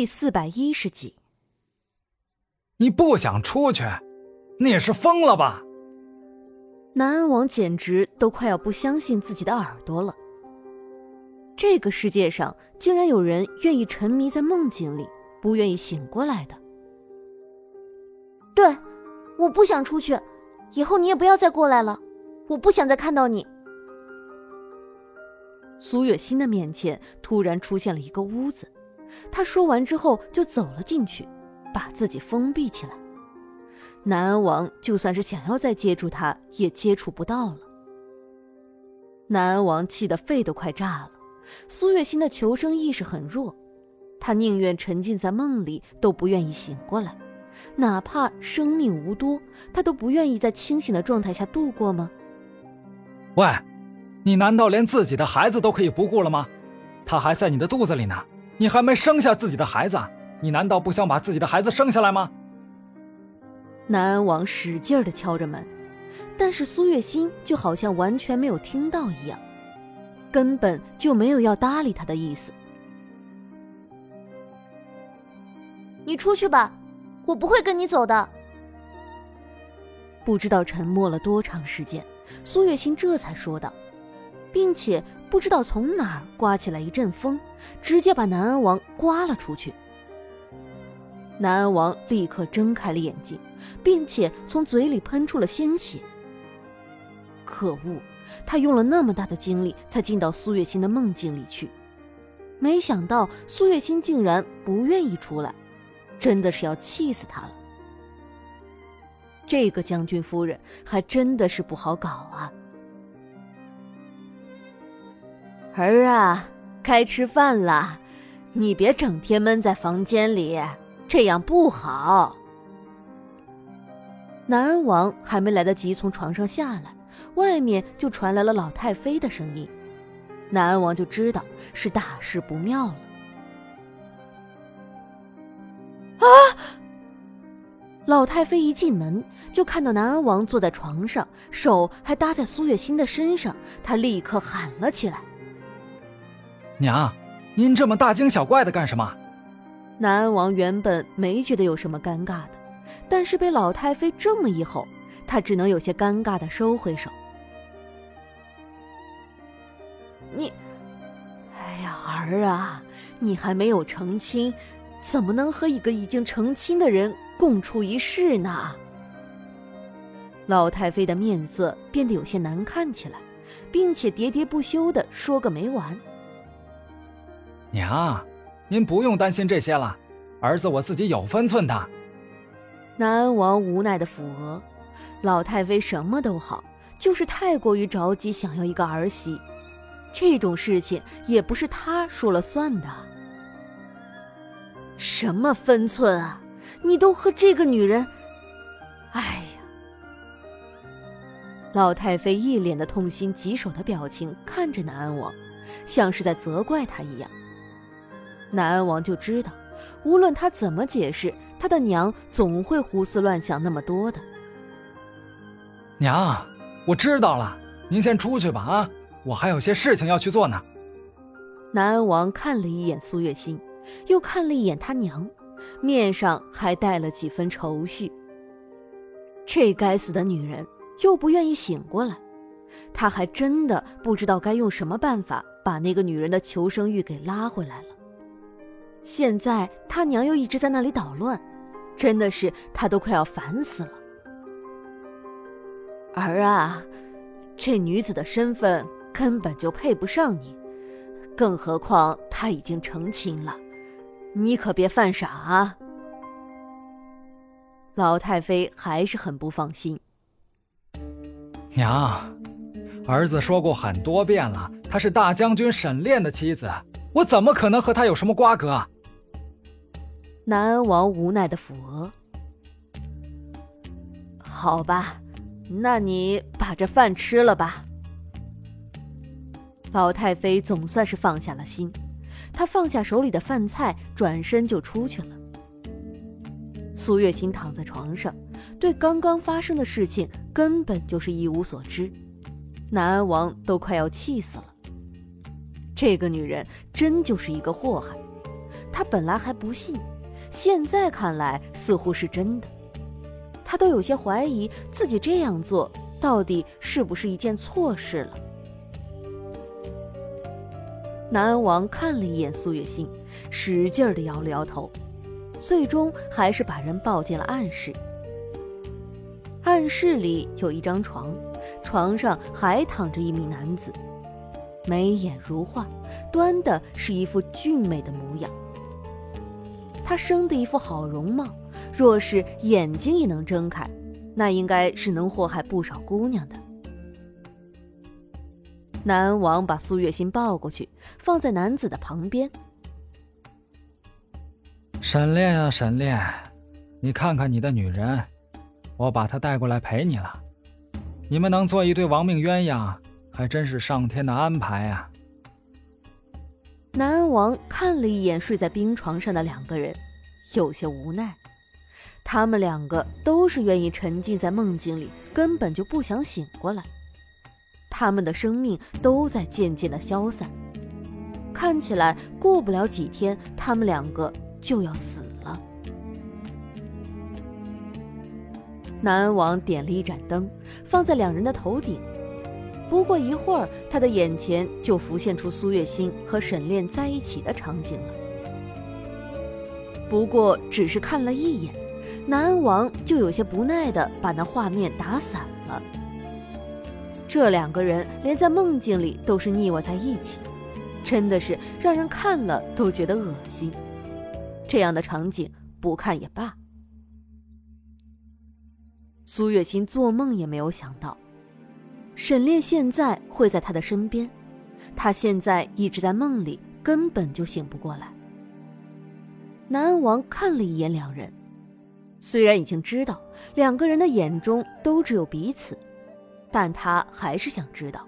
第四百一十集。你不想出去，你是疯了吧？南安王简直都快要不相信自己的耳朵了。这个世界上竟然有人愿意沉迷在梦境里，不愿意醒过来的。对，我不想出去，以后你也不要再过来了，我不想再看到你。苏月心的面前突然出现了一个屋子，他说完之后就走了进去，把自己封闭起来。南安王就算是想要再接触他，也接触不到了。南安王气得肺都快炸了。苏月心的求生意识很弱，他宁愿沉浸在梦里，都不愿意醒过来，哪怕生命无多，他都不愿意在清醒的状态下度过吗？喂，你难道连自己的孩子都可以不顾了吗？他还在你的肚子里呢，你还没生下自己的孩子，你难道不想把自己的孩子生下来吗？南安王使劲的敲着门，但是苏月心就好像完全没有听到一样。根本就没有要搭理他的意思。你出去吧，我不会跟你走的。不知道沉默了多长时间，苏月心这才说道，并且不知道从哪儿刮起来一阵风，直接把南安王刮了出去。南安王立刻睁开了眼睛，并且从嘴里喷出了鲜血。可恶！他用了那么大的精力才进到苏月心的梦境里去，没想到苏月心竟然不愿意出来，真的是要气死他了。这个将军夫人还真的是不好搞啊！儿啊，该吃饭了，你别整天闷在房间里，这样不好。南安王还没来得及从床上下来。外面就传来了老太妃的声音，南安王就知道是大事不妙了。啊！老太妃一进门就看到南安王坐在床上，手还搭在苏月心的身上，她立刻喊了起来：“娘，您这么大惊小怪的干什么？”南安王原本没觉得有什么尴尬的，但是被老太妃这么一吼。他只能有些尴尬的收回手。你，哎呀，儿啊，你还没有成亲，怎么能和一个已经成亲的人共处一室呢？老太妃的面色变得有些难看起来，并且喋喋不休的说个没完。娘，您不用担心这些了，儿子我自己有分寸的。南安王无奈的抚额。老太妃什么都好，就是太过于着急想要一个儿媳，这种事情也不是她说了算的。什么分寸啊！你都和这个女人……哎呀！老太妃一脸的痛心疾首的表情看着南安王，像是在责怪他一样。南安王就知道，无论他怎么解释，他的娘总会胡思乱想那么多的。娘，我知道了，您先出去吧啊，我还有些事情要去做呢。南安王看了一眼苏月心，又看了一眼他娘，面上还带了几分愁绪。这该死的女人又不愿意醒过来，他还真的不知道该用什么办法把那个女人的求生欲给拉回来了。现在他娘又一直在那里捣乱，真的是他都快要烦死了。儿啊，这女子的身份根本就配不上你，更何况她已经成亲了，你可别犯傻啊！老太妃还是很不放心。娘，儿子说过很多遍了，她是大将军沈炼的妻子，我怎么可能和他有什么瓜葛？南安王无奈的抚额。好吧。那你把这饭吃了吧。老太妃总算是放下了心，她放下手里的饭菜，转身就出去了。苏月心躺在床上，对刚刚发生的事情根本就是一无所知。南安王都快要气死了。这个女人真就是一个祸害，她他本来还不信，现在看来似乎是真的。他都有些怀疑自己这样做到底是不是一件错事了。南安王看了一眼苏月心，使劲儿的摇了摇头，最终还是把人抱进了暗室。暗室里有一张床，床上还躺着一名男子，眉眼如画，端的是一副俊美的模样。他生的一副好容貌，若是眼睛也能睁开，那应该是能祸害不少姑娘的。南王把苏月心抱过去，放在男子的旁边。沈炼啊，沈炼，你看看你的女人，我把她带过来陪你了。你们能做一对亡命鸳鸯，还真是上天的安排啊！南安王看了一眼睡在冰床上的两个人，有些无奈。他们两个都是愿意沉浸在梦境里，根本就不想醒过来。他们的生命都在渐渐的消散，看起来过不了几天，他们两个就要死了。南安王点了一盏灯，放在两人的头顶。不过一会儿，他的眼前就浮现出苏月心和沈炼在一起的场景了。不过只是看了一眼，南安王就有些不耐的把那画面打散了。这两个人连在梦境里都是腻歪在一起，真的是让人看了都觉得恶心。这样的场景不看也罢。苏月心做梦也没有想到，沈炼现在会在他的身边，他现在一直在梦里，根本就醒不过来。南安王看了一眼两人，虽然已经知道两个人的眼中都只有彼此。但他还是想知道，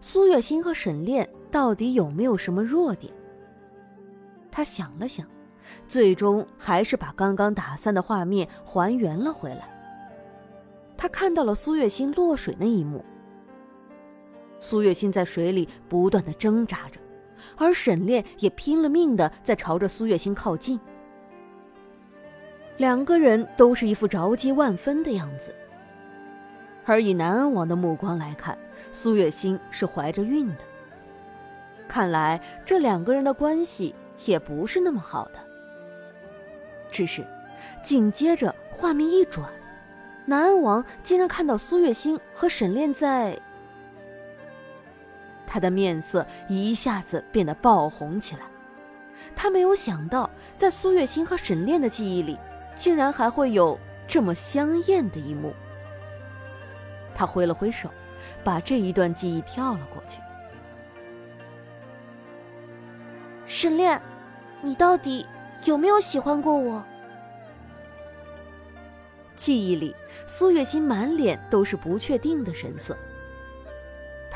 苏月心和沈炼到底有没有什么弱点。他想了想，最终还是把刚刚打散的画面还原了回来。他看到了苏月心落水那一幕，苏月心在水里不断的挣扎着，而沈炼也拼了命的在朝着苏月心靠近。两个人都是一副着急万分的样子。而以南安王的目光来看，苏月心是怀着孕的。看来这两个人的关系也不是那么好的。只是，紧接着画面一转，南安王竟然看到苏月心和沈炼在……他的面色一下子变得爆红起来。他没有想到，在苏月心和沈炼的记忆里，竟然还会有这么香艳的一幕。他挥了挥手，把这一段记忆跳了过去。沈炼，你到底有没有喜欢过我？记忆里，苏月心满脸都是不确定的神色。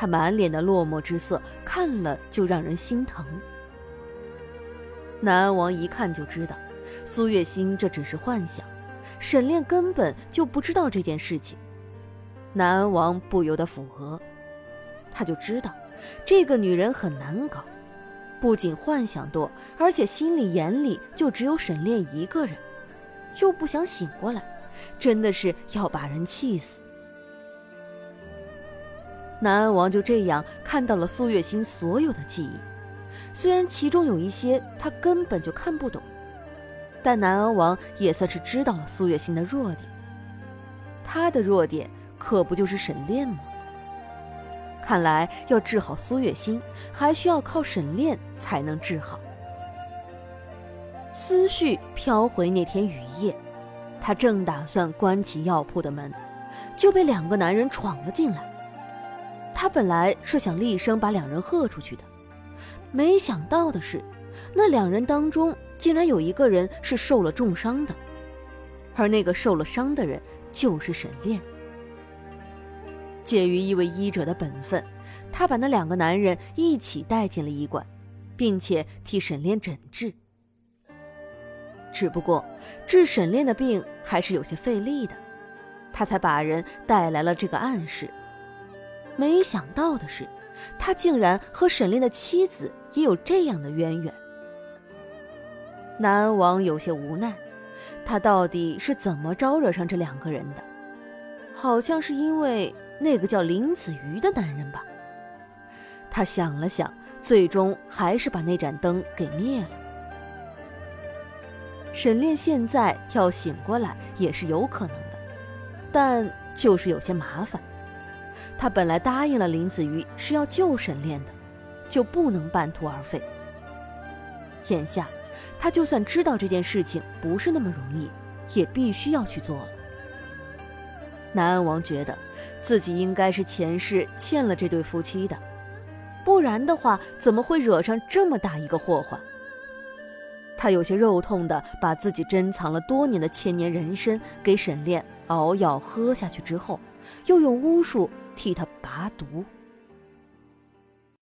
他满脸的落寞之色，看了就让人心疼。南安王一看就知道，苏月心这只是幻想，沈炼根本就不知道这件事情。南安王不由得附和，他就知道这个女人很难搞，不仅幻想多，而且心里眼里就只有沈炼一个人，又不想醒过来，真的是要把人气死。南安王就这样看到了苏月心所有的记忆，虽然其中有一些他根本就看不懂，但南安王也算是知道了苏月心的弱点，他的弱点。可不就是沈炼吗？看来要治好苏月心，还需要靠沈炼才能治好。思绪飘回那天雨夜，他正打算关起药铺的门，就被两个男人闯了进来。他本来是想厉声把两人喝出去的，没想到的是，那两人当中竟然有一个人是受了重伤的，而那个受了伤的人就是沈炼。介于一位医者的本分，他把那两个男人一起带进了医馆，并且替沈炼诊治。只不过治沈炼的病还是有些费力的，他才把人带来了这个暗室。没想到的是，他竟然和沈炼的妻子也有这样的渊源。南安王有些无奈，他到底是怎么招惹上这两个人的？好像是因为那个叫林子瑜的男人吧。他想了想，最终还是把那盏灯给灭了。沈炼现在要醒过来也是有可能的，但就是有些麻烦。他本来答应了林子瑜是要救沈炼的，就不能半途而废。眼下，他就算知道这件事情不是那么容易，也必须要去做了。南安王觉得自己应该是前世欠了这对夫妻的，不然的话怎么会惹上这么大一个祸患？他有些肉痛的把自己珍藏了多年的千年人参给沈炼熬药喝下去之后，又用巫术替他拔毒。